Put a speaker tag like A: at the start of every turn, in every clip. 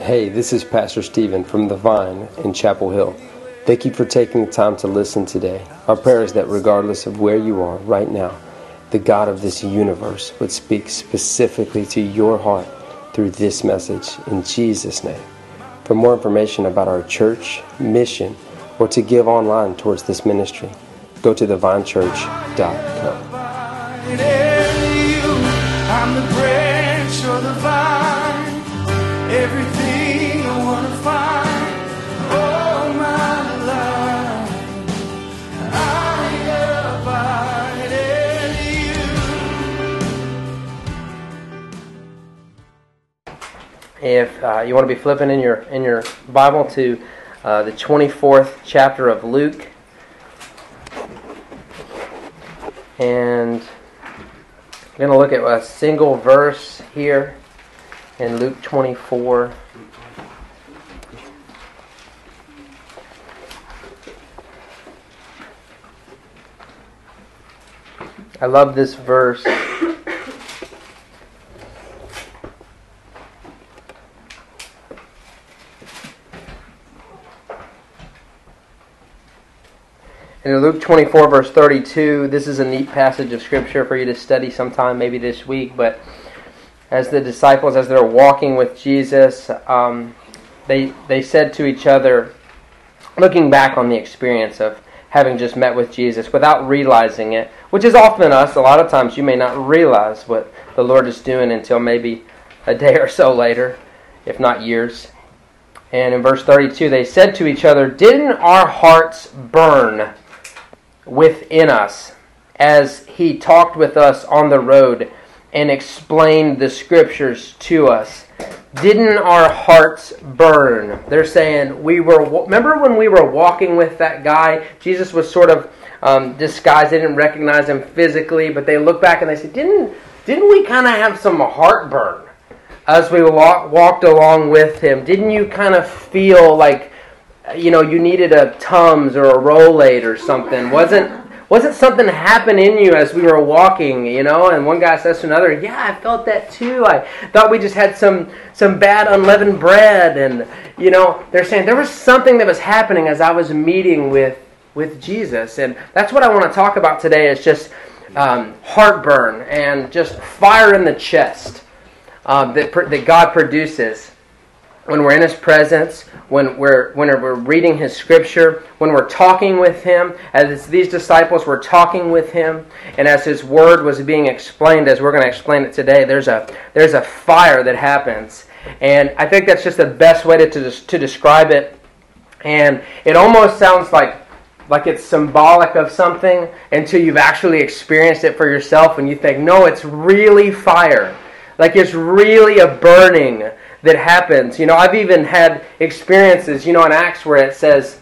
A: Hey, this is Pastor Stephen from The Vine in Chapel Hill. Thank you for taking the time to listen today. Our prayer is that regardless of where you are right now, the God of this universe would speak specifically to your heart through this message in Jesus' name. For more information about our church, mission, or to give online towards this ministry, go to thevinechurch.co. If uh, you want to be flipping in your in your Bible to uh, the 24th chapter of Luke, and I'm going to look at a single verse here in Luke 24. I love this verse. In Luke 24, verse 32, this is a neat passage of Scripture for you to study sometime, maybe this week. But as the disciples, as they're walking with Jesus, um, they, they said to each other, looking back on the experience of having just met with Jesus without realizing it, which is often us. A lot of times you may not realize what the Lord is doing until maybe a day or so later, if not years. And in verse 32, they said to each other, Didn't our hearts burn within us as he talked with us on the road and explained the scriptures to us. Didn't our hearts burn? They're saying we were remember when we were walking with that guy? Jesus was sort of um, disguised. They didn't recognize him physically but they look back and they say didn't didn't we kind of have some heartburn as we walk, walked along with him? Didn't you kind of feel like you know, you needed a Tums or a Rolaids or something. Wasn't wasn't something happen in you as we were walking, you know? And one guy says to another, "Yeah, I felt that too. I thought we just had some some bad unleavened bread." And you know, they're saying there was something that was happening as I was meeting with with Jesus, and that's what I want to talk about today. Is just um, heartburn and just fire in the chest um, that that God produces when we're in His presence, when we're, when we're reading His Scripture, when we're talking with Him, as these disciples were talking with Him, and as His Word was being explained, as we're going to explain it today, there's a, there's a fire that happens. And I think that's just the best way to, to, to describe it. And it almost sounds like like it's symbolic of something until you've actually experienced it for yourself and you think, no, it's really fire. Like it's really a burning that happens. You know, I've even had experiences, you know, in Acts where it says,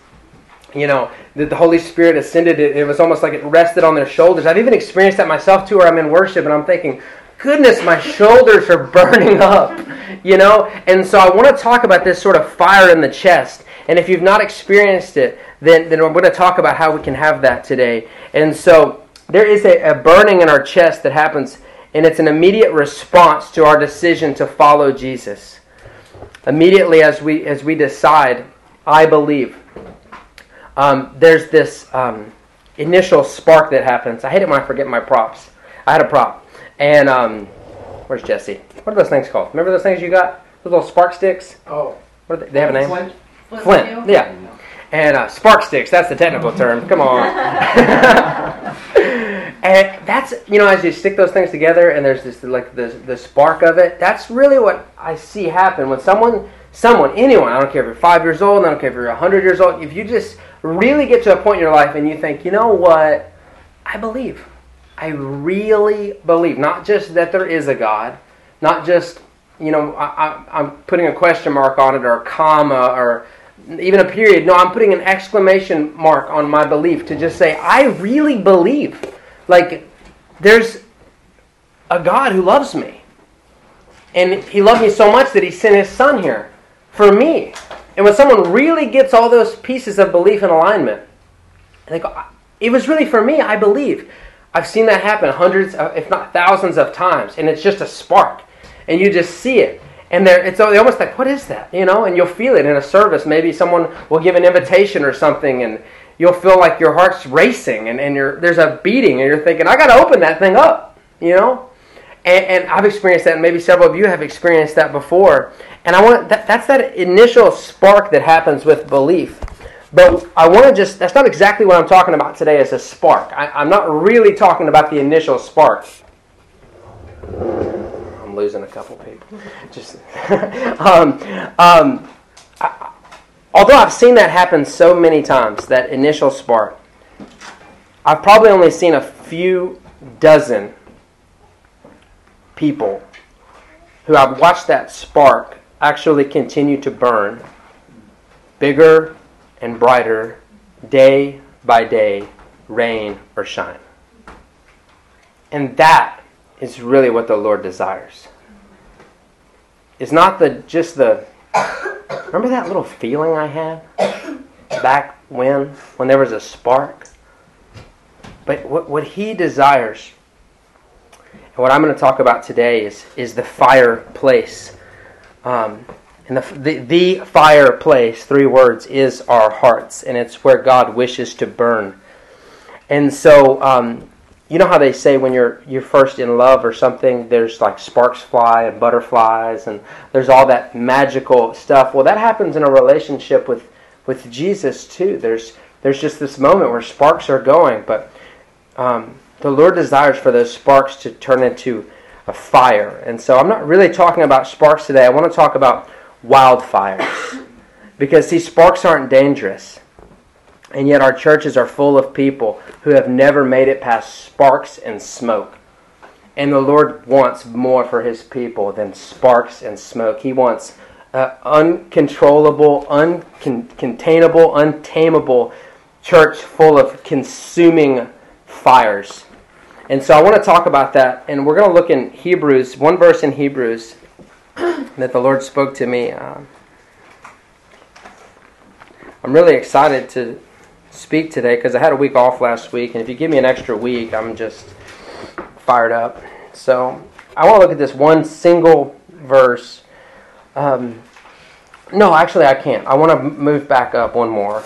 A: you know, that the Holy Spirit ascended. It, it was almost like it rested on their shoulders. I've even experienced that myself too, where I'm in worship and I'm thinking, goodness, my shoulders are burning up, you know? And so I want to talk about this sort of fire in the chest. And if you've not experienced it, then, then we're going to talk about how we can have that today. And so there is a, a burning in our chest that happens, and it's an immediate response to our decision to follow Jesus immediately as we as we decide, I believe. Um, there's this um, initial spark that happens. I hate it when I forget my props. I had a prop, and um, where's Jesse? What are those things called? Remember those things you got? Those little spark sticks.
B: Oh,
A: what are they? they have a name.
B: Flint.
A: Flint. Flint. Yeah. And uh, spark sticks. That's the technical term. Come on. and that's you know as you stick those things together and there's this like the the spark of it that's really what i see happen. When someone someone anyone i don't care if you're five years old i don't care if you're 100 years old if you just really get to a point in your life and you think you know what? I believe. I really believe. Not just that there is a god not just you know I, i'm putting a question mark on it or a comma or even a period. No i'm putting an exclamation mark on my belief to just say i really believe like, there's a God who loves me. And he loved me so much that he sent his son here for me. And when someone really gets all those pieces of belief in alignment, they go, it was really for me, I believe. I've seen that happen hundreds, if not thousands of times. And it's just a spark. And you just see it. and they're it's almost like what is that you know and you'll feel it in a service maybe someone will give an invitation or something and you'll feel like your heart's racing and, and you're, there's a beating and you're thinking i got to open that thing up you know? And, and, i've experienced that and maybe several of you have experienced that before. And i want that, that's that initial spark that happens with belief. But i want to just that's not exactly what i'm talking about today as a spark. I, i'm not really talking about the initial spark. I'm losing a couple people. Just um, um, although I've seen that happen so many times, that initial spark, I've probably only seen a few dozen people who I've watched that spark actually continue to burn bigger and brighter day by day, rain or shine. And that is really what the Lord desires. It's not the just the remember that little feeling I had back when when there was a spark. But what, what he desires, and what I'm going to talk about today is is the fireplace. Um, and the, the, the fireplace, three words, is our hearts, and it's where God wishes to burn. And so, um, you know how they say when you're you're first in love or something there's like sparks fly and butterflies and there's all that magical stuff? Well that happens in a relationship with with jesus too. There's there's just this moment where sparks are going but um, the lord desires for those sparks to turn into a fire. And so i'm not really talking about sparks today. I want to talk about wildfires. Because these sparks aren't dangerous and yet our churches are full of people who have never made it past sparks and smoke. And the Lord wants more for his people than sparks and smoke. He wants uh, uncontrollable, uncontainable, untamable church full of consuming fires. And so I want to talk about that. And we're going to look in Hebrews, one verse in Hebrews that the Lord spoke to me. Uh, I'm really excited to speak today because I had a week off last week, and if you give me an extra week, I'm just fired up. So I want to look at this one single verse. Um, no, actually, I can't. I want to move back up one more.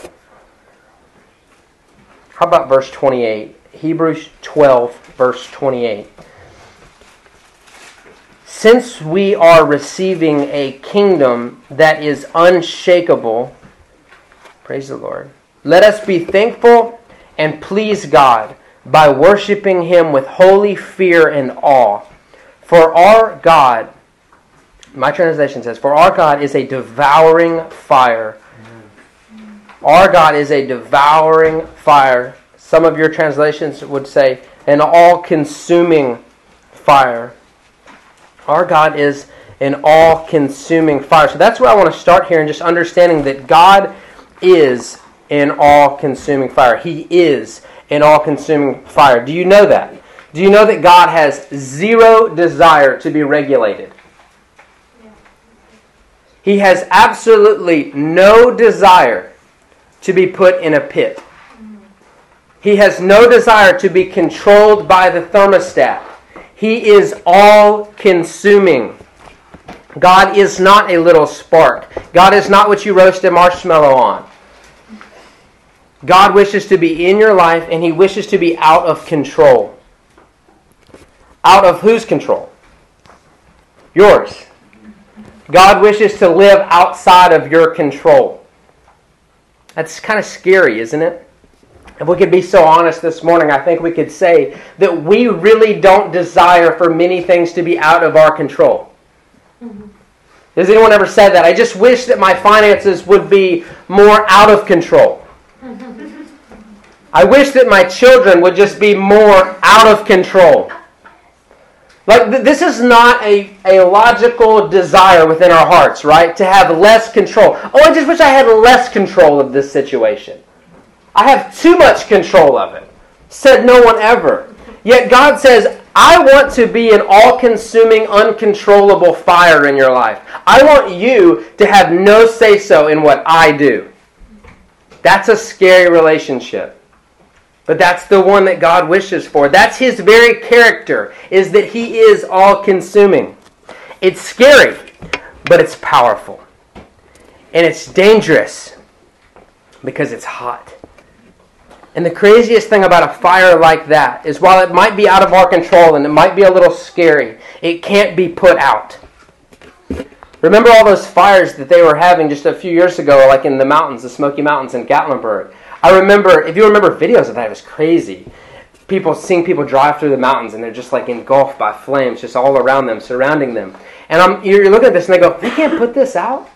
A: How about verse 28? Hebrews 12, verse 28. Since we are receiving a kingdom that is unshakable, praise the Lord let us be thankful and please God by worshiping Him with holy fear and awe. For our God, my translation says, For our God is a devouring fire. Our God is a devouring fire. Some of your translations would say, an all consuming fire. Our God is an all consuming fire. So that's where I want to start here and just understanding that God is an all consuming fire. He is an all consuming fire. Do you know that? Do you know that God has zero desire to be regulated? He has absolutely no desire to be put in a pit. He has no desire to be controlled by the thermostat. He is all consuming. God is not a little spark. God is not what you roast a marshmallow on. God wishes to be in your life and He wishes to be out of control. Out of whose control? Yours. God wishes to live outside of your control. That's kind of scary, isn't it? If we could be so honest this morning, I think we could say that we really don't desire for many things to be out of our control. Mm-hmm. Has anyone ever said that? I just wish that my finances would be more out of control. I wish that my children would just be more out of control. Like, th- this is not a, a logical desire within our hearts, right? To have less control. Oh, I just wish I had less control of this situation. I have too much control of it. Said no one ever. Yet God says, I want to be an all consuming, uncontrollable fire in your life. I want you to have no say so in what I do. That's a scary relationship. But that's the one that God wishes for. That's his very character, is that he is all consuming. It's scary, but it's powerful. And it's dangerous because it's hot. And the craziest thing about a fire like that is while it might be out of our control and it might be a little scary, it can't be put out. Remember all those fires that they were having just a few years ago, like in the mountains, the Smoky Mountains in Gatlinburg? I remember, if you remember videos of that, it was crazy. People seeing people drive through the mountains and they're just like engulfed by flames, just all around them, surrounding them. And I'm, you're looking at this and they go, they can't put this out?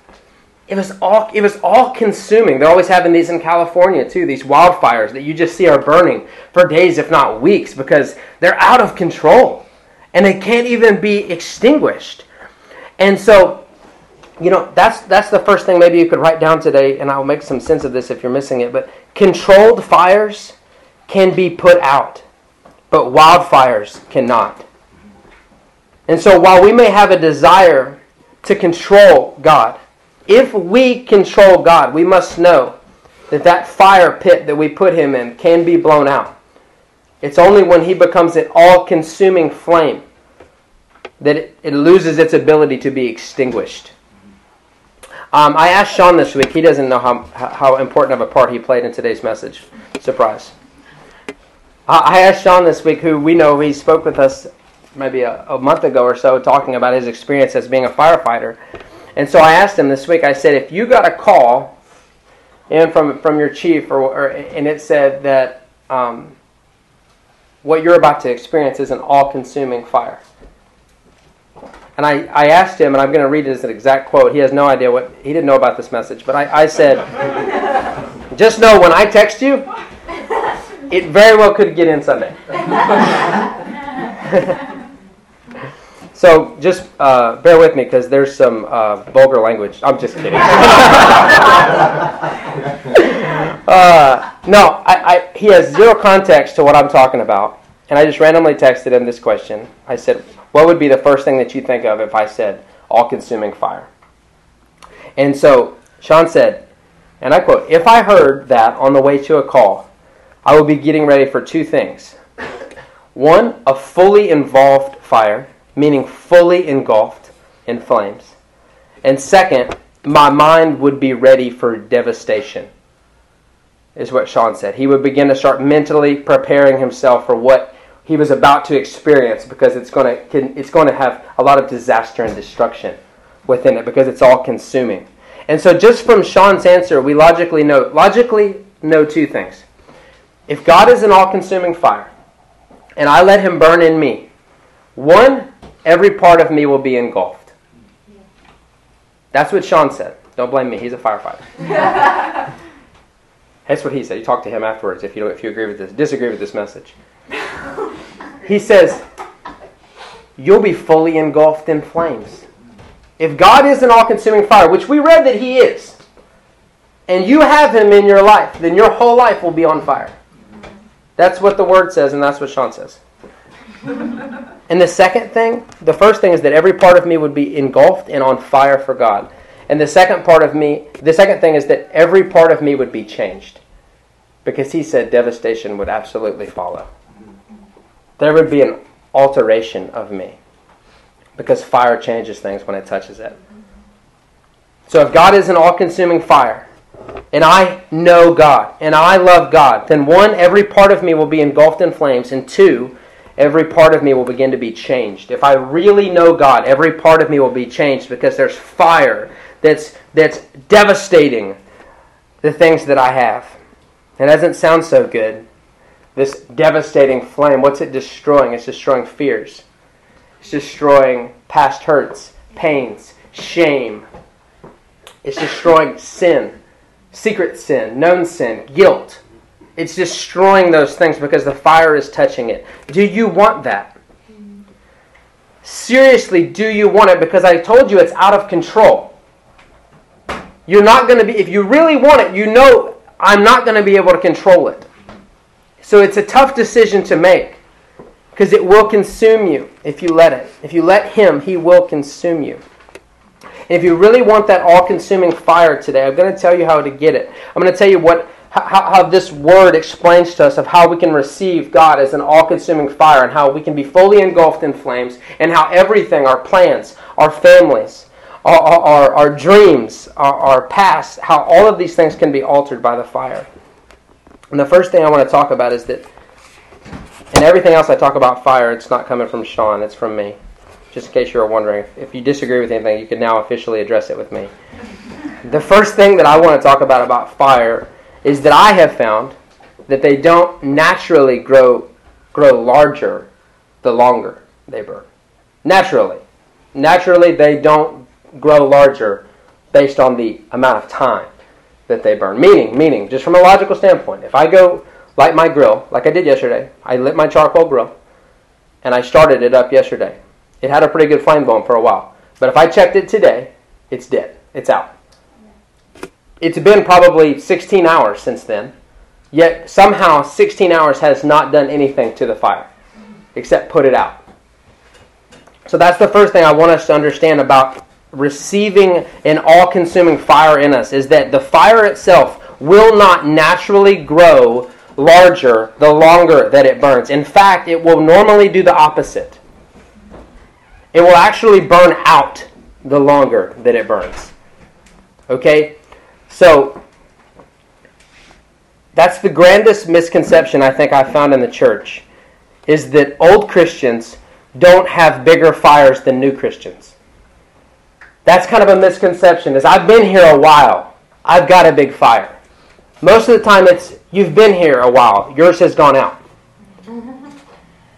A: it was all it was all consuming. They're always having these in California too, these wildfires that you just see are burning for days, if not weeks, because they're out of control. And they can't even be extinguished. And so, you know, that's that's the first thing maybe you could write down today, and I'll make some sense of this if you're missing it. But controlled fires can be put out, but wildfires cannot. And so while we may have a desire to control God, if we control God, we must know that that fire pit that we put him in can be blown out. It's only when he becomes an all consuming flame that it, it, loses its ability to be extinguished. Um, I asked Sean this week, he doesn't know how, how important of a part he played in today's message. Surprise. I asked Sean this week, who we know he spoke with us maybe a, a month ago or so, talking about his experience as being a firefighter. And so I asked him this week, I said, if you got a call in from, from your chief, or, or and it said that um, what you're about to experience is an all consuming fire. And I, I asked him, and I'm going to read it as an exact quote. He has no idea what, he didn't know about this message, but I, I said, just know when I text you, it very well could get in Sunday. So just uh, bear with me because there's some uh, vulgar language. I'm just kidding. uh, no, I, I, he has zero context to what I'm talking about. And I just randomly texted him this question. I said, What would be the first thing that you think of if I said all consuming fire? And so Sean said, and I quote, If I heard that on the way to a call, I would be getting ready for two things. One, a fully involved fire meaning fully engulfed in flames. And second, my mind would be ready for devastation, is what Sean said. He would begin to start mentally preparing himself for what he was about to experience because it's going to, it's going to have a lot of disaster and destruction within it because it's all consuming. And so just from Sean's answer, we logically know logically know two things. If God is an all-consuming fire, and I let him burn in me, one, every part of me will be engulfed. That's what Sean said. Don't blame me. He's a firefighter. That's what he said. You talk to him afterwards if you if you agree with this, disagree with this message. He says, "You'll be fully engulfed in flames." If God is an all-consuming fire, which we read that He is, and you have Him in your life, then your whole life will be on fire. That's what the Word says, and that's what Sean says. And the second thing, the first thing is that every part of me would be engulfed and on fire for God. And the second part of me, the second thing is that every part of me would be changed. Because he said devastation would absolutely follow. There would be an alteration of me. Because fire changes things when it touches it. So if God is an all consuming fire, and I know God, and I love God, then one, every part of me will be engulfed in flames, and two, every part of me will begin to be changed. If I really know God, every part of me will be changed because there's fire that's, that's devastating the things that I have. It doesn't sound so good. This devastating flame, what's it destroying? It's destroying fears, it's destroying past hurts, pains, shame. It's destroying sin, secret sin, known sin, guilt. It's destroying those things because the fire is touching it. Do you want that? Seriously, do you want it? Because I told you it's out of control. You're not going to be, if you really want it, you know I'm not going to be able to control it. So it's a tough decision to make because it will consume you if you let it. If you let Him, He will consume you. And if you really want that all consuming fire today, I'm going to tell you how to get it. I'm going to tell you what how, how this word explains to us of how we can receive God as an all consuming fire and how we can be fully engulfed in flames and how everything, our plans, our families, our, our, our dreams, our, our past, how all of these things can be altered by the fire. And the first thing I want to talk about is that, and everything else I talk about fire, it's not coming from Sean, it's from me. Just in case you were wondering, if you disagree with anything, you can now officially address it with me. The first thing that I want to talk about about fire is that I have found that they don't naturally grow grow larger the longer they burn. Naturally. Naturally they don't grow larger based on the amount of time that they burn. Meaning, meaning, just from a logical standpoint, if I go light my grill, like I did yesterday, I lit my charcoal grill, and I started it up yesterday. It had a pretty good flame going for a while. But if I checked it today, it's dead. It's out. It's been probably 16 hours since then, yet somehow 16 hours has not done anything to the fire except put it out. So that's the first thing I want us to understand about receiving an all consuming fire in us is that the fire itself will not naturally grow larger the longer that it burns. In fact, it will normally do the opposite. It will actually burn out the longer that it burns. Okay? So, that's the grandest misconception I think I found in the church is that old Christians don't have bigger fires than new Christians. That's kind of a misconception. Is I've been here a while. I've got a big fire. Most of the time it's you've been here a while. Yours has gone out. Mm-hmm.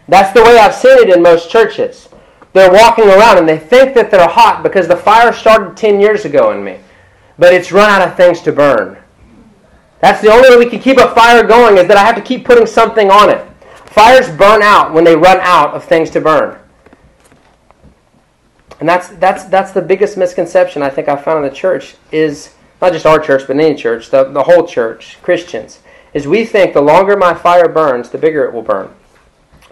A: That's the way I've seen it in most churches. They're walking around and they think that they're hot because the fire started 10 years ago in me. But it's run out of things to burn. That's the only way we can keep a fire going is that I have to keep putting something on it. Fires burn out when they run out of things to burn. And that's, that's, that's the biggest misconception I think I found in the church is not just our church, but any church, the, the whole church, Christians, is we think the longer my fire burns, the bigger it will burn.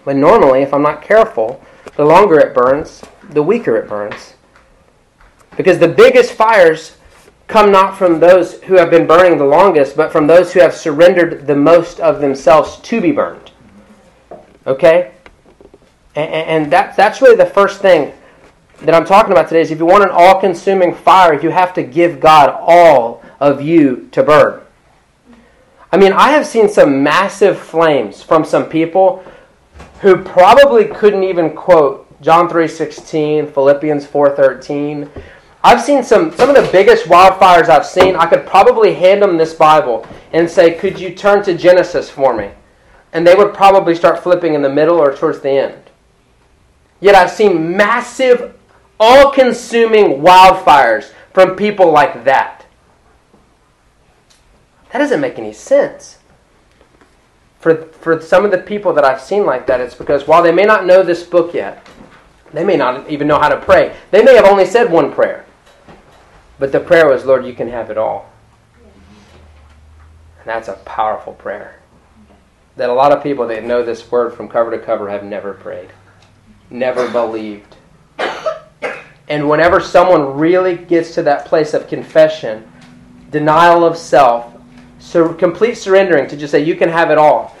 A: But normally, if I'm not careful, the longer it burns, the weaker it burns. Because the biggest fires come not from those who have been burning the longest, but from those who have surrendered the most of themselves to be burned. Okay? And, and that, that's really the first thing that I'm talking about today is if you want an all consuming fire, you have to give God all of you to burn. I mean, I have seen some massive flames from some people who probably couldn't even quote John 3:16, Philippians 4:13. I've seen some some of the biggest wildfires I've seen. I could probably hand them this Bible and say, "Could you turn to Genesis for me?" And they would probably start flipping in the middle or towards the end. Yet I've seen massive all consuming wildfires from people like that. That doesn't make any sense. For, for some of the people that I've seen like that, it's because while they may not know this book yet, they may not even know how to pray. They may have only said one prayer. But the prayer was, Lord, you can have it all. And that's a powerful prayer. That a lot of people that know this word from cover to cover have never prayed, never believed. And whenever someone really gets to that place of confession, denial of self, sur- complete surrendering to just say, you can have it all,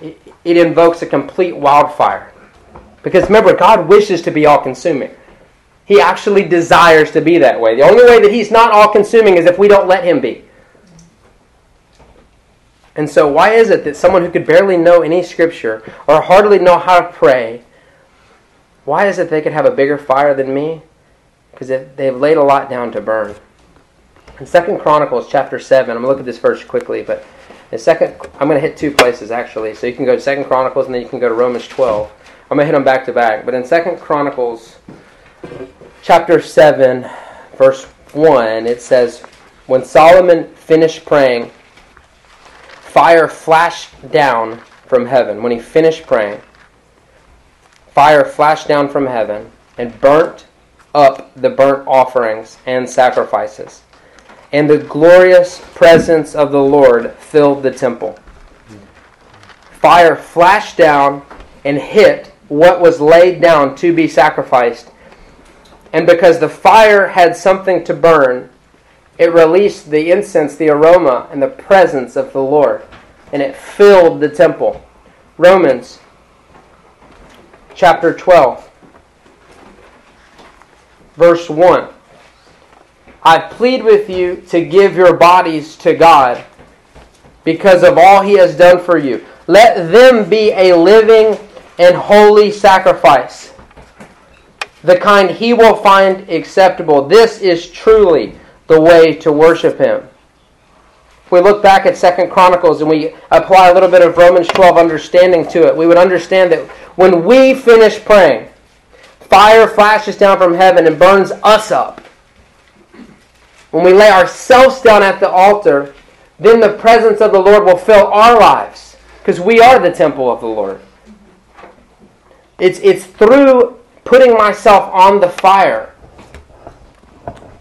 A: it, it invokes a complete wildfire. Because remember, God wishes to be all consuming. He actually desires to be that way. The only way that He's not all consuming is if we don't let Him be. And so, why is it that someone who could barely know any scripture or hardly know how to pray, why is it they could have a bigger fire than me? Because they've laid a lot down to burn. In Second Chronicles chapter seven, I'm gonna look at this verse quickly, but in second, I'm gonna hit two places actually. So you can go to Second Chronicles and then you can go to Romans 12. I'm gonna hit them back to back. But in Second Chronicles chapter seven, verse one, it says, "When Solomon finished praying, fire flashed down from heaven." When he finished praying, fire flashed down from heaven and burnt up the burnt offerings and sacrifices. And the glorious presence of the Lord filled the temple. Fire flashed down and hit what was laid down to be sacrificed. And because the fire had something to burn, it released the incense, the aroma, and the presence of the Lord. And it filled the temple. Romans chapter 12 verse 1. I plead with you to give your bodies to God because of all he has done for you. Let them be a living and holy sacrifice, the kind he will find acceptable. This is truly the way to worship him. If we look back at Second Chronicles and we apply a little bit of Romans 12 understanding to it, we would understand that when we finish praying, fire flashes down from heaven and burns us up. When we lay ourselves down at the altar, then the presence of the Lord will fill our lives because we are the temple of the Lord. It's, it's through putting myself on the fire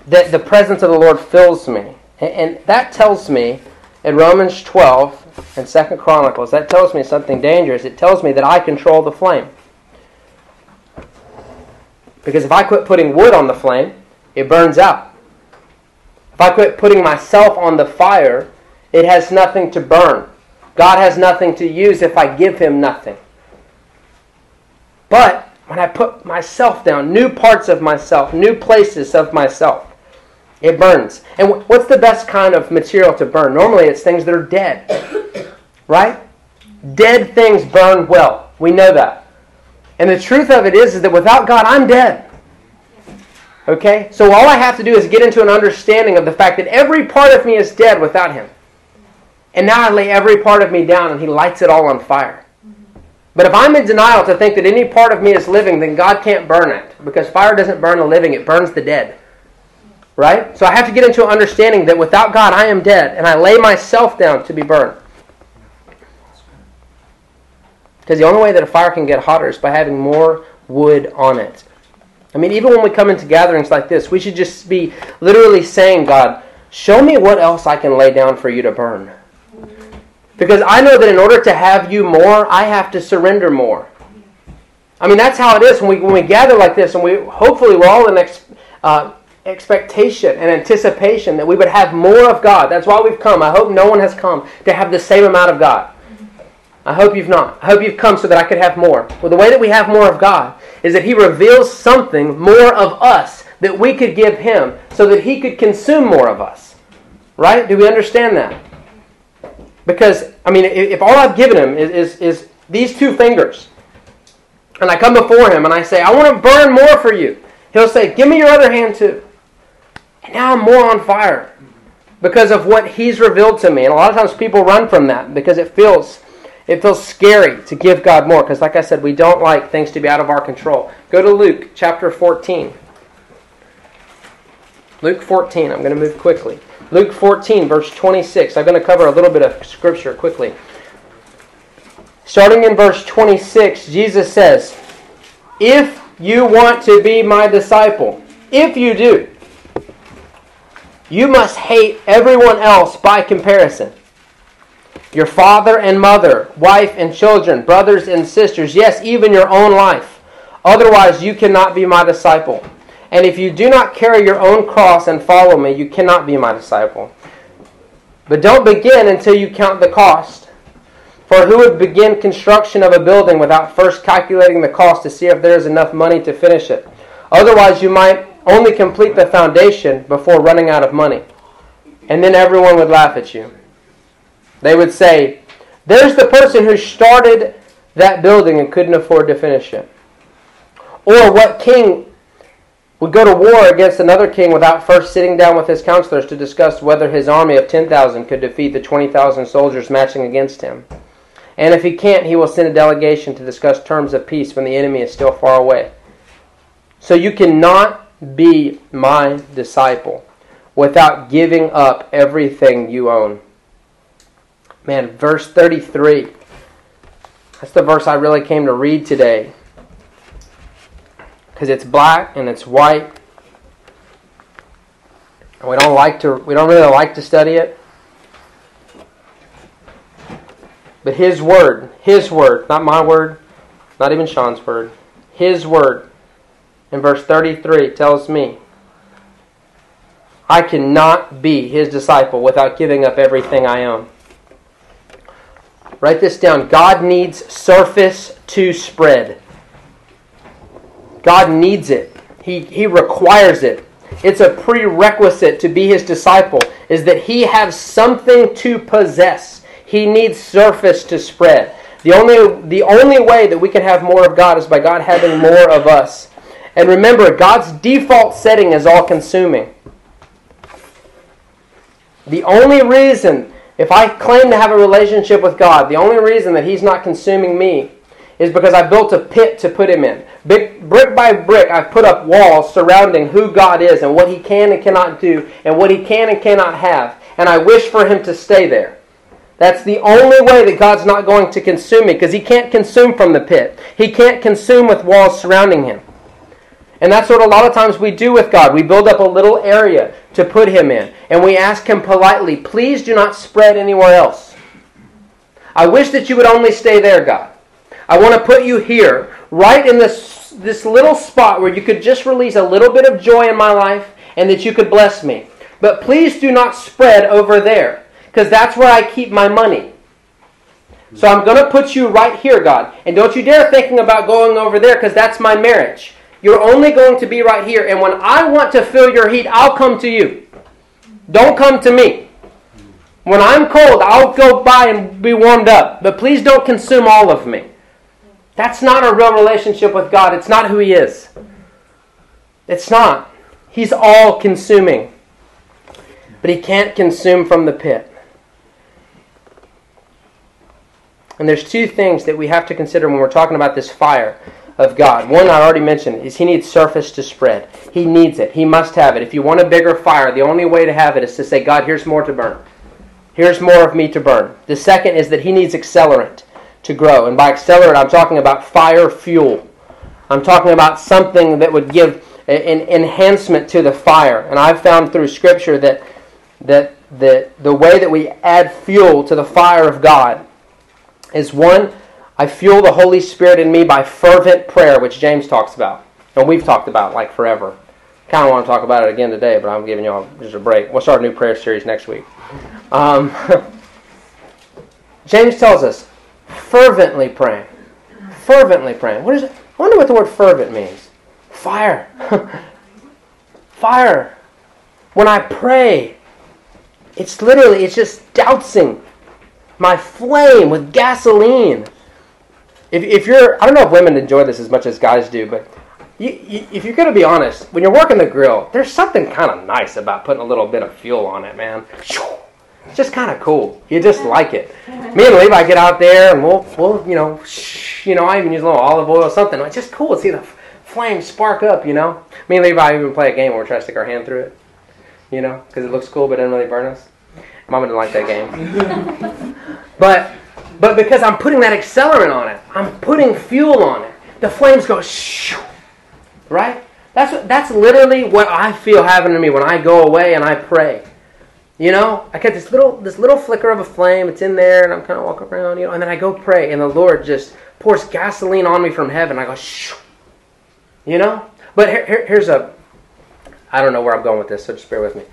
A: that the presence of the Lord fills me. And, and that tells me in Romans 12 and Second Chronicles, that tells me something dangerous. It tells me that I control the flame. Because if I quit putting wood on the flame, it burns out. If I quit putting myself on the fire, it has nothing to burn. God has nothing to use if I give him nothing. But when I put myself down, new parts of myself, new places of myself, it burns. And what's the best kind of material to burn? Normally it's things that are dead. Right? Dead things burn well. We know that. And the truth of it is, is that without God, I'm dead. Okay? So all I have to do is get into an understanding of the fact that every part of me is dead without Him. And now I lay every part of me down and He lights it all on fire. But if I'm in denial to think that any part of me is living, then God can't burn it. Because fire doesn't burn the living, it burns the dead. Right? So I have to get into an understanding that without God I am dead, and I lay myself down to be burned. Because the only way that a fire can get hotter is by having more wood on it. I mean, even when we come into gatherings like this, we should just be literally saying, God, show me what else I can lay down for you to burn. Because I know that in order to have you more, I have to surrender more. I mean, that's how it is when we, when we gather like this, and we hopefully we're all in ex, uh, expectation and anticipation that we would have more of God. That's why we've come. I hope no one has come to have the same amount of God. I hope you've not. I hope you've come so that I could have more. Well, the way that we have more of God is that He reveals something more of us that we could give Him so that He could consume more of us. Right? Do we understand that? Because, I mean, if all I've given Him is, is, is these two fingers, and I come before Him and I say, I want to burn more for you, He'll say, Give me your other hand too. And now I'm more on fire because of what He's revealed to me. And a lot of times people run from that because it feels it feels scary to give God more because, like I said, we don't like things to be out of our control. Go to Luke chapter 14. Luke 14. I'm going to move quickly. Luke 14, verse 26. I'm going to cover a little bit of scripture quickly. Starting in verse 26, Jesus says, If you want to be my disciple, if you do, you must hate everyone else by comparison your father and mother, wife and children, brothers and sisters, yes, even your own life. Otherwise, you cannot be my disciple. And if you do not carry your own cross and follow me, you cannot be my disciple. But don't begin until you count the cost. For who would begin construction of a building without first calculating the cost to see if there is enough money to finish it? Otherwise, you might only complete the foundation before running out of money. And then everyone would laugh at you. They would say, There's the person who started that building and couldn't afford to finish it. Or what king would go to war against another king without first sitting down with his counselors to discuss whether his army of 10,000 could defeat the 20,000 soldiers matching against him. And if he can't, he will send a delegation to discuss terms of peace when the enemy is still far away. So you cannot be my disciple without giving up everything you own. Man, verse 33. That's the verse I really came to read today. Because it's black and it's white. And we don't like to we don't really like to study it. But his word, his word, not my word, not even Sean's word, his word in verse 33 tells me I cannot be his disciple without giving up everything I own. Write this down. God needs surface to spread. God needs it. He, he requires it. It's a prerequisite to be his disciple, is that he has something to possess. He needs surface to spread. The only, the only way that we can have more of God is by God having more of us. And remember, God's default setting is all consuming. The only reason, if I claim to have a relationship with God, the only reason that He's not consuming me is because I built a pit to put Him in. Brick, by brick, I've put up walls surrounding who God is and what He can and cannot do and what He can and cannot have. And I wish for Him to stay there. That's the only way that God's not going to consume me because He can't consume from the pit. He can't consume with walls surrounding Him. And that's what a lot of times we do with God. We build up a little area to put Him in. And we ask Him politely, please do not spread anywhere else. I wish that you would only stay there, God. I want to put you here, right in this, this little spot where you could just release a little bit of joy in my life and that you could bless me. But please do not spread over there, because that's where I keep my money. So I'm going to put you right here, God. And don't you dare thinking about going over there, because that's my marriage. You're only going to be right here. And when I want to feel your heat, I'll come to you. Don't come to me. When I'm cold, I'll go by and be warmed up. But please don't consume all of me. That's not a real relationship with God. It's not who He is. It's not. He's all consuming. But He can't consume from the pit. And there's two things that we have to consider when we're talking about this fire of God. One I already mentioned is he needs surface to spread. He needs it. He must have it. If you want a bigger fire, the only way to have it is to say, God, here's more to burn. Here's more of me to burn. The second is that he needs accelerant to grow. And by accelerant, I'm talking about fire fuel. I'm talking about something that would give an enhancement to the fire. And I've found through Scripture that, that the, the way that we add fuel to the fire of God is one, I fuel the Holy Spirit in me by fervent prayer, which James talks about. And we've talked about like forever. Kind of want to talk about it again today, but I'm giving y'all just a break. We'll start a new prayer series next week. Um, James tells us fervently praying. Fervently praying. What is it? I wonder what the word fervent means. Fire. Fire. When I pray, it's literally, it's just dousing my flame with gasoline if, if you're, I don't know if women enjoy this as much as guys do, but you, you, if you're going to be honest, when you're working the grill, there's something kind of nice about putting a little bit of fuel on it, man. It's just kind of cool. You just like it. Me and Levi get out there and we'll, we'll you know, shh, you know, I even use a little olive oil or something. It's just cool to see the flame spark up, you know. Me and Levi even play a game where we try to stick our hand through it, you know, because it looks cool but it doesn't really burn us. Mama didn't like that game. but but because I'm putting that accelerant on it, I'm putting fuel on it. The flames go shoo, right? That's what, that's literally what I feel happening to me when I go away and I pray. You know, I get this little this little flicker of a flame. It's in there, and I'm kind of walking around, you know, and then I go pray, and the Lord just pours gasoline on me from heaven. I go shoo, you know. But here, here, here's a, I don't know where I'm going with this, so just bear with me.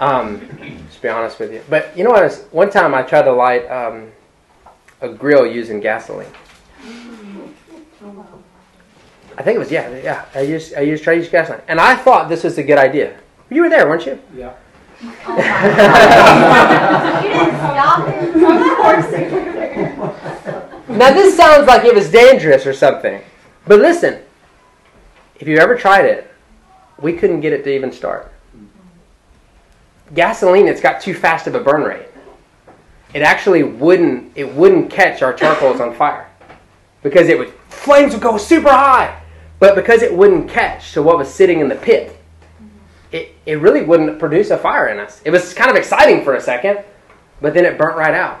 A: Um, just be honest with you. But you know what? One time I tried to light. Um, a grill using gasoline. I think it was yeah yeah. I used I used try to use gasoline, and I thought this was a good idea. You were there, weren't you?
B: Yeah.
A: now this sounds like it was dangerous or something, but listen. If you ever tried it, we couldn't get it to even start. Gasoline, it's got too fast of a burn rate it actually wouldn't it wouldn't catch our charcoals on fire. Because it would flames would go super high. But because it wouldn't catch to what was sitting in the pit it, it really wouldn't produce a fire in us. It was kind of exciting for a second but then it burnt right out.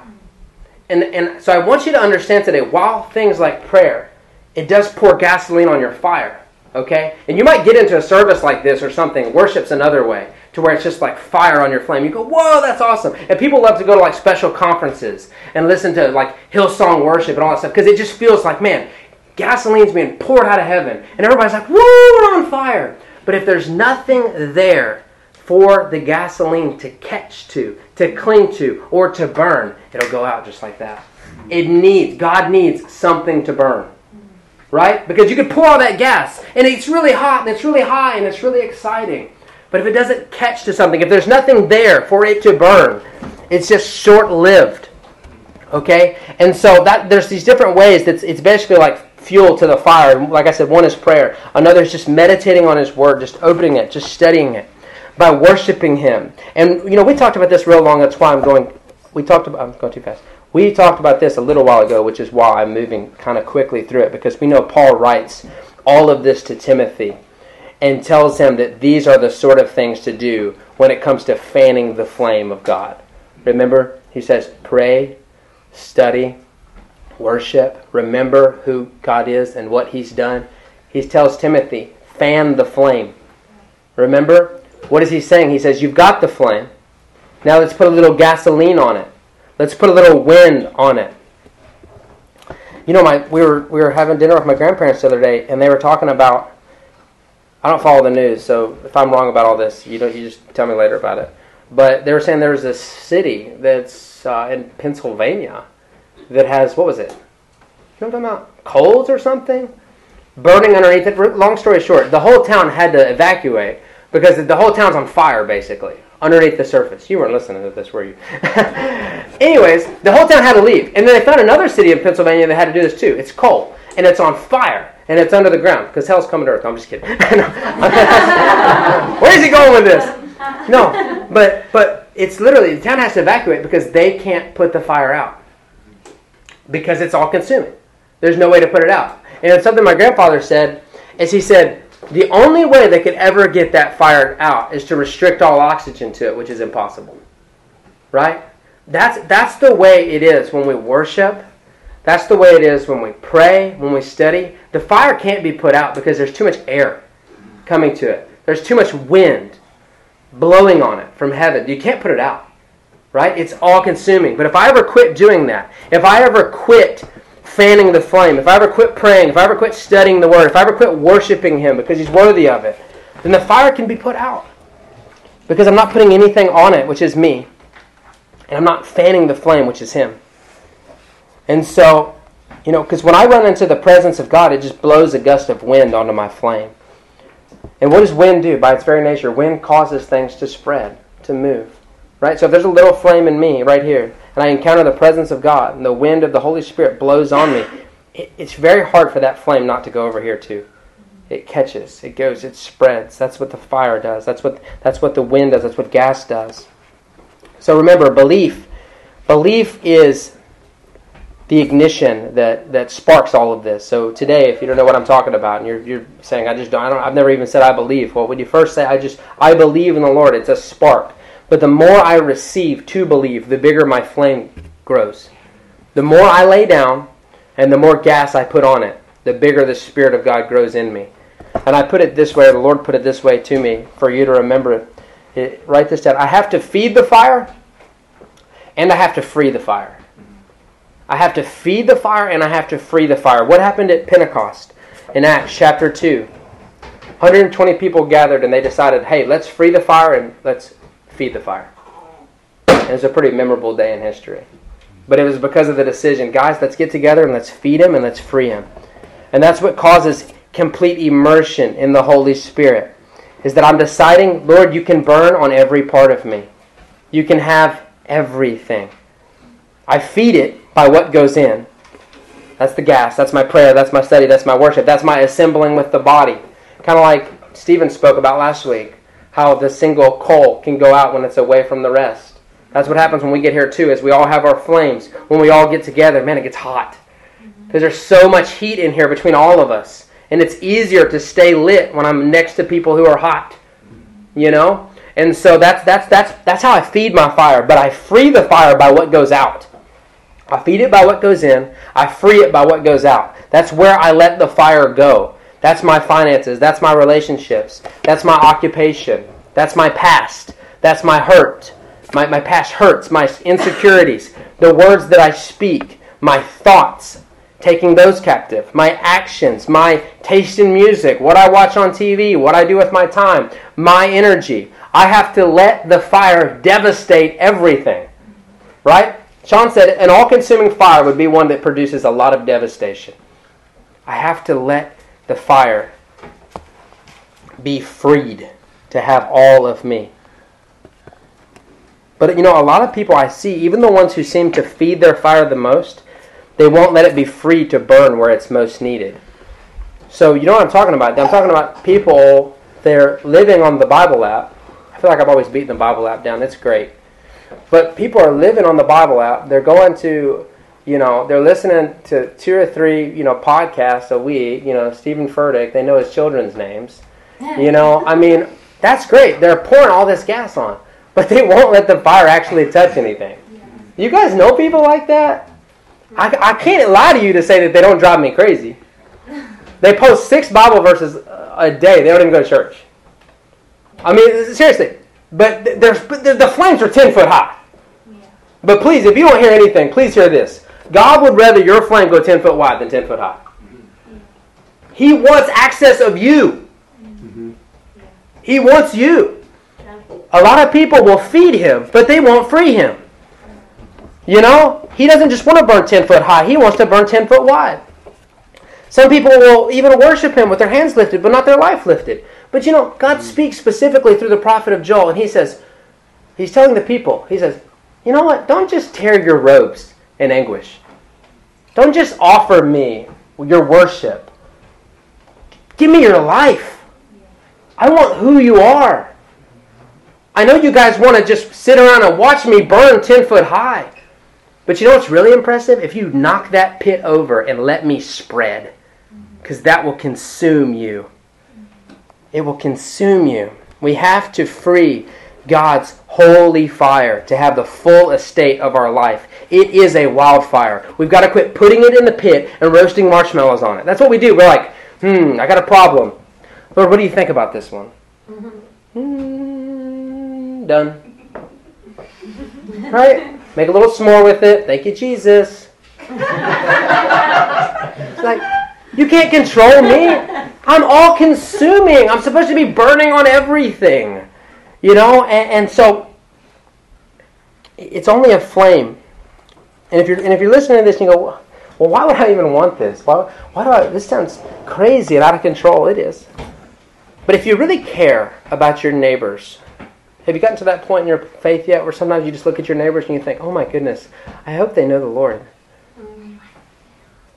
A: And, and so i want you to understand today while things like prayer it does pour gasoline on your fire okay? And you might get into a service like this or something worship's another way to where it's just like fire on your flame. You go, whoa, that's awesome. And people love to go to like special conferences and listen to like Hillsong worship and all that stuff because it just feels like, man, gasoline's being poured out of heaven. And everybody's like, woo, we're on fire. But if there's nothing there for the gasoline to catch to, to cling to, or to burn, it'll go out just like that. It needs, God needs something to burn. Right? Because you could pour all that gas and it's really hot and it's really high and it's really exciting. But if it doesn't catch to something, if there's nothing there for it to burn, it's just short lived. Okay? And so that there's these different ways that it's basically like fuel to the fire. Like I said, one is prayer, another is just meditating on His Word, just opening it, just studying it, by worshiping Him. And, you know, we talked about this real long. That's why I'm going, we talked about, I'm going too fast. We talked about this a little while ago, which is why I'm moving kind of quickly through it, because we know Paul writes all of this to Timothy and tells him that these are the sort of things to do when it comes to fanning the flame of God. Remember, he says, pray, study, worship, remember who God is and what he's done. He tells Timothy, fan the flame. Remember? What is he saying? He says, You've got the flame. Now let's put a little gasoline on it. Let's put a little wind on it. You know, my we were we were having dinner with my grandparents the other day, and they were talking about. I don't follow the news, so if I'm wrong about all this, you don't. You just tell me later about it. But they were saying there's this city that's uh, in Pennsylvania that has what was it? You know what I'm talking about? Coals or something burning underneath it. Long story short, the whole town had to evacuate because the whole town's on fire basically underneath the surface. You weren't listening to this, were you? Anyways, the whole town had to leave, and then they found another city in Pennsylvania that had to do this too. It's coal, and it's on fire, and it's under the ground because hell's coming to earth. I'm just kidding. Where is he going with this? No, but but it's literally the town has to evacuate because they can't put the fire out because it's all consuming. There's no way to put it out. And it's something my grandfather said is he said the only way they could ever get that fire out is to restrict all oxygen to it, which is impossible. Right? That's that's the way it is when we worship. That's the way it is when we pray, when we study. The fire can't be put out because there's too much air coming to it. There's too much wind blowing on it from heaven. You can't put it out. Right? It's all consuming. But if I ever quit doing that, if I ever quit fanning the flame, if I ever quit praying, if I ever quit studying the Word, if I ever quit worshiping Him because He's worthy of it, then the fire can be put out. Because I'm not putting anything on it, which is me. And I'm not fanning the flame, which is Him. And so, you know, because when I run into the presence of God, it just blows a gust of wind onto my flame. And what does wind do? By its very nature, wind causes things to spread, to move. Right? So if there's a little flame in me right here, and I encounter the presence of God, and the wind of the Holy Spirit blows on me, it, it's very hard for that flame not to go over here too. It catches, it goes, it spreads. That's what the fire does. That's what that's what the wind does. That's what gas does. So remember, belief, belief is the ignition that, that sparks all of this. So today, if you don't know what I'm talking about, and you're, you're saying, I just don't, I don't, I've never even said I believe. Well, when you first say, I just, I believe in the Lord, it's a spark. But the more I receive to believe, the bigger my flame grows. The more I lay down and the more gas I put on it, the bigger the Spirit of God grows in me. And I put it this way, the Lord put it this way to me for you to remember it. it write this down. I have to feed the fire and I have to free the fire. I have to feed the fire and I have to free the fire. What happened at Pentecost in Acts chapter 2? 120 people gathered and they decided, hey, let's free the fire and let's feed the fire. It was a pretty memorable day in history. But it was because of the decision guys, let's get together and let's feed him and let's free him. And that's what causes complete immersion in the Holy Spirit. Is that I'm deciding, Lord, you can burn on every part of me. You can have everything. I feed it by what goes in. That's the gas. That's my prayer. That's my study. That's my worship. That's my assembling with the body. Kind of like Stephen spoke about last week how the single coal can go out when it's away from the rest. That's what happens when we get here too, is we all have our flames. When we all get together, man, it gets hot. Mm-hmm. Because there's so much heat in here between all of us. And it's easier to stay lit when I'm next to people who are hot. You know? And so that's that's that's that's how I feed my fire, but I free the fire by what goes out. I feed it by what goes in, I free it by what goes out. That's where I let the fire go. That's my finances. That's my relationships. That's my occupation. That's my past. That's my hurt. My, my past hurts, my insecurities, the words that I speak, my thoughts, taking those captive, my actions, my taste in music, what I watch on TV, what I do with my time, my energy. I have to let the fire devastate everything. Right? Sean said an all consuming fire would be one that produces a lot of devastation. I have to let the fire be freed to have all of me. But you know, a lot of people I see, even the ones who seem to feed their fire the most, they won't let it be free to burn where it's most needed. So, you know what I'm talking about? I'm talking about people, they're living on the Bible app. I feel like I've always beaten the Bible app down. It's great. But people are living on the Bible app. They're going to, you know, they're listening to two or three, you know, podcasts a week. You know, Steven Furtick, they know his children's names. You know, I mean, that's great. They're pouring all this gas on, but they won't let the fire actually touch anything. You guys know people like that? I, I can't lie to you to say that they don't drive me crazy. They post six Bible verses a day. They don't even go to church. I mean, seriously. But there's the flames are ten foot high. But please, if you don't hear anything, please hear this. God would rather your flame go ten foot wide than ten foot high. Mm-hmm. He wants access of you. Mm-hmm. He wants you. A lot of people will feed him, but they won't free him. You know, he doesn't just want to burn 10 foot high, he wants to burn 10 foot wide. Some people will even worship him with their hands lifted, but not their life lifted. But you know, God mm. speaks specifically through the prophet of Joel, and he says, He's telling the people, He says, you know what? Don't just tear your robes in anguish. Don't just offer me your worship. Give me your life. I want who you are. I know you guys want to just sit around and watch me burn 10 foot high. But you know what's really impressive? If you knock that pit over and let me spread, because that will consume you. It will consume you. We have to free God's holy fire to have the full estate of our life. It is a wildfire. We've got to quit putting it in the pit and roasting marshmallows on it. That's what we do. We're like, hmm, I got a problem. Lord, what do you think about this one? Mm-hmm. Mm, done. right? Make a little s'more with it. Thank you, Jesus. it's like, you can't control me. I'm all consuming. I'm supposed to be burning on everything. You know, and, and so it's only a flame. And if you're and if you're listening to this and you go, well, why would I even want this? Why, why do I? This sounds crazy and out of control. It is. But if you really care about your neighbors, have you gotten to that point in your faith yet where sometimes you just look at your neighbors and you think, oh my goodness, I hope they know the Lord?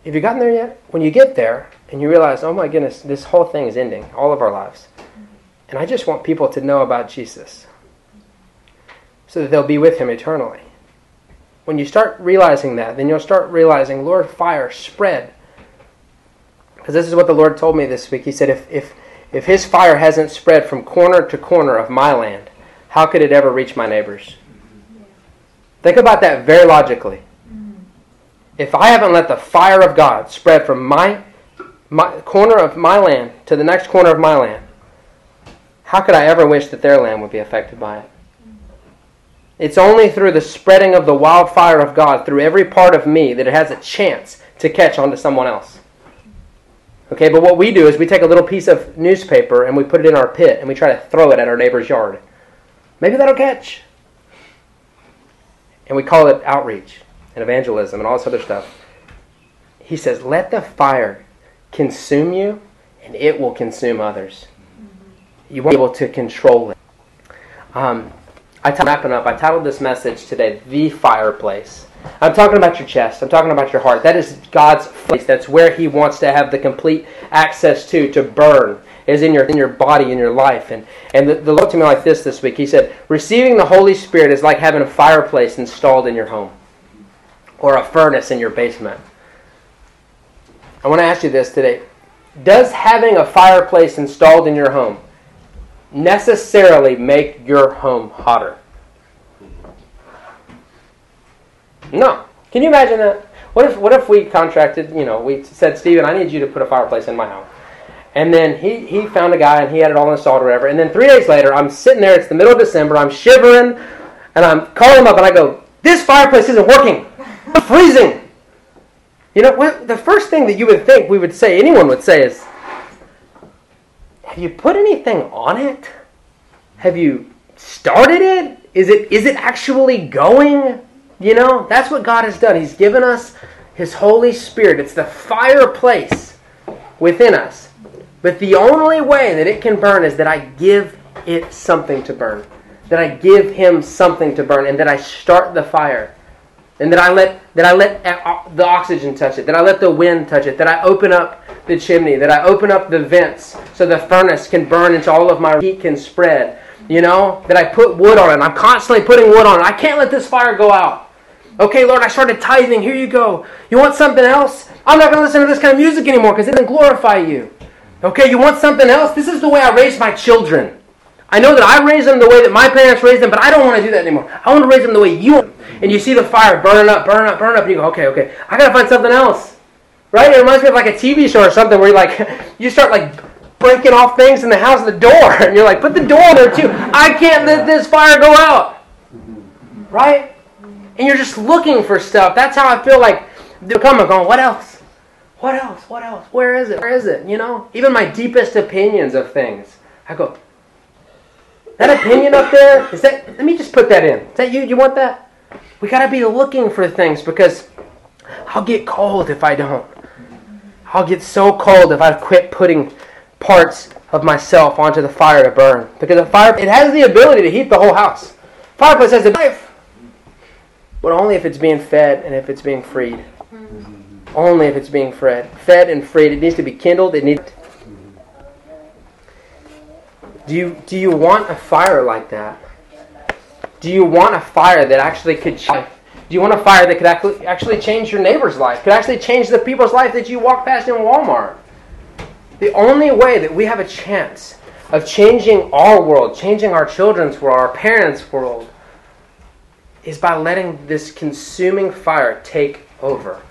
A: Have you gotten there yet? When you get there and you realize, oh my goodness, this whole thing is ending, all of our lives. And I just want people to know about Jesus so that they'll be with him eternally. When you start realizing that, then you'll start realizing, Lord, fire, spread. Because this is what the Lord told me this week. He said, if, if, if his fire hasn't spread from corner to corner of my land, how could it ever reach my neighbors? Think about that very logically. If I haven't let the fire of God spread from my, my corner of my land to the next corner of my land, how could I ever wish that their land would be affected by it? It's only through the spreading of the wildfire of God through every part of me that it has a chance to catch on to someone else. Okay, but what we do is we take a little piece of newspaper and we put it in our pit and we try to throw it at our neighbor's yard. Maybe that'll catch. And we call it outreach and evangelism and all this other stuff. He says, let the fire consume you and it will consume others you won't be able to control it. Um, I t- wrapping up. I titled this message today, "The Fireplace." I'm talking about your chest. I'm talking about your heart. That is God's place. That's where He wants to have the complete access to to burn. Is in your in your body, in your life, and and the, the Lord to me like this this week. He said, "Receiving the Holy Spirit is like having a fireplace installed in your home, or a furnace in your basement." I want to ask you this today: Does having a fireplace installed in your home necessarily make your home hotter. No. Can you imagine that? What if what if we contracted, you know, we said, Stephen, I need you to put a fireplace in my house. And then he, he found a guy and he had it all installed or whatever. And then three days later, I'm sitting there, it's the middle of December, I'm shivering, and I'm calling him up and I go, This fireplace isn't working. Freezing. You know, the first thing that you would think we would say, anyone would say is, have you put anything on it? Have you started it? Is it is it actually going? You know, that's what God has done. He's given us his Holy Spirit. It's the fireplace within us. But the only way that it can burn is that I give it something to burn. That I give him something to burn and that I start the fire. And that I let that I let the oxygen touch it, that I let the wind touch it, that I open up the chimney, that I open up the vents so the furnace can burn into all of my heat can spread. You know, that I put wood on it. I'm constantly putting wood on it. I can't let this fire go out. Okay, Lord, I started tithing. Here you go. You want something else? I'm not going to listen to this kind of music anymore because it doesn't glorify you. Okay, you want something else? This is the way I raise my children. I know that I raised them the way that my parents raised them, but I don't want to do that anymore. I want to raise them the way you want. And you see the fire burning up, burning up, burning up, and you go, okay, okay, I got to find something else. Right? It reminds me of like a TV show or something where you like you start like breaking off things in the house the door, and you're like, put the door there too. I can't let this fire go out. Right? And you're just looking for stuff. That's how I feel like they're coming, going, what else? What else? What else? Where is it? Where is it? You know? Even my deepest opinions of things. I go, that opinion up there, is that let me just put that in. Is that you? You want that? We gotta be looking for things because I'll get cold if I don't. I'll get so cold if I quit putting parts of myself onto the fire to burn. Because a fire it has the ability to heat the whole house. Fireplace has a life. But only if it's being fed and if it's being freed. Only if it's being fed. Fed and freed. It needs to be kindled. It needs do you do you want a fire like that? Do you want a fire that actually could change? do you want a fire that could actually change your neighbor's life? Could actually change the people's life that you walk past in Walmart? The only way that we have a chance of changing our world, changing our children's world, our parents' world, is by letting this consuming fire take over.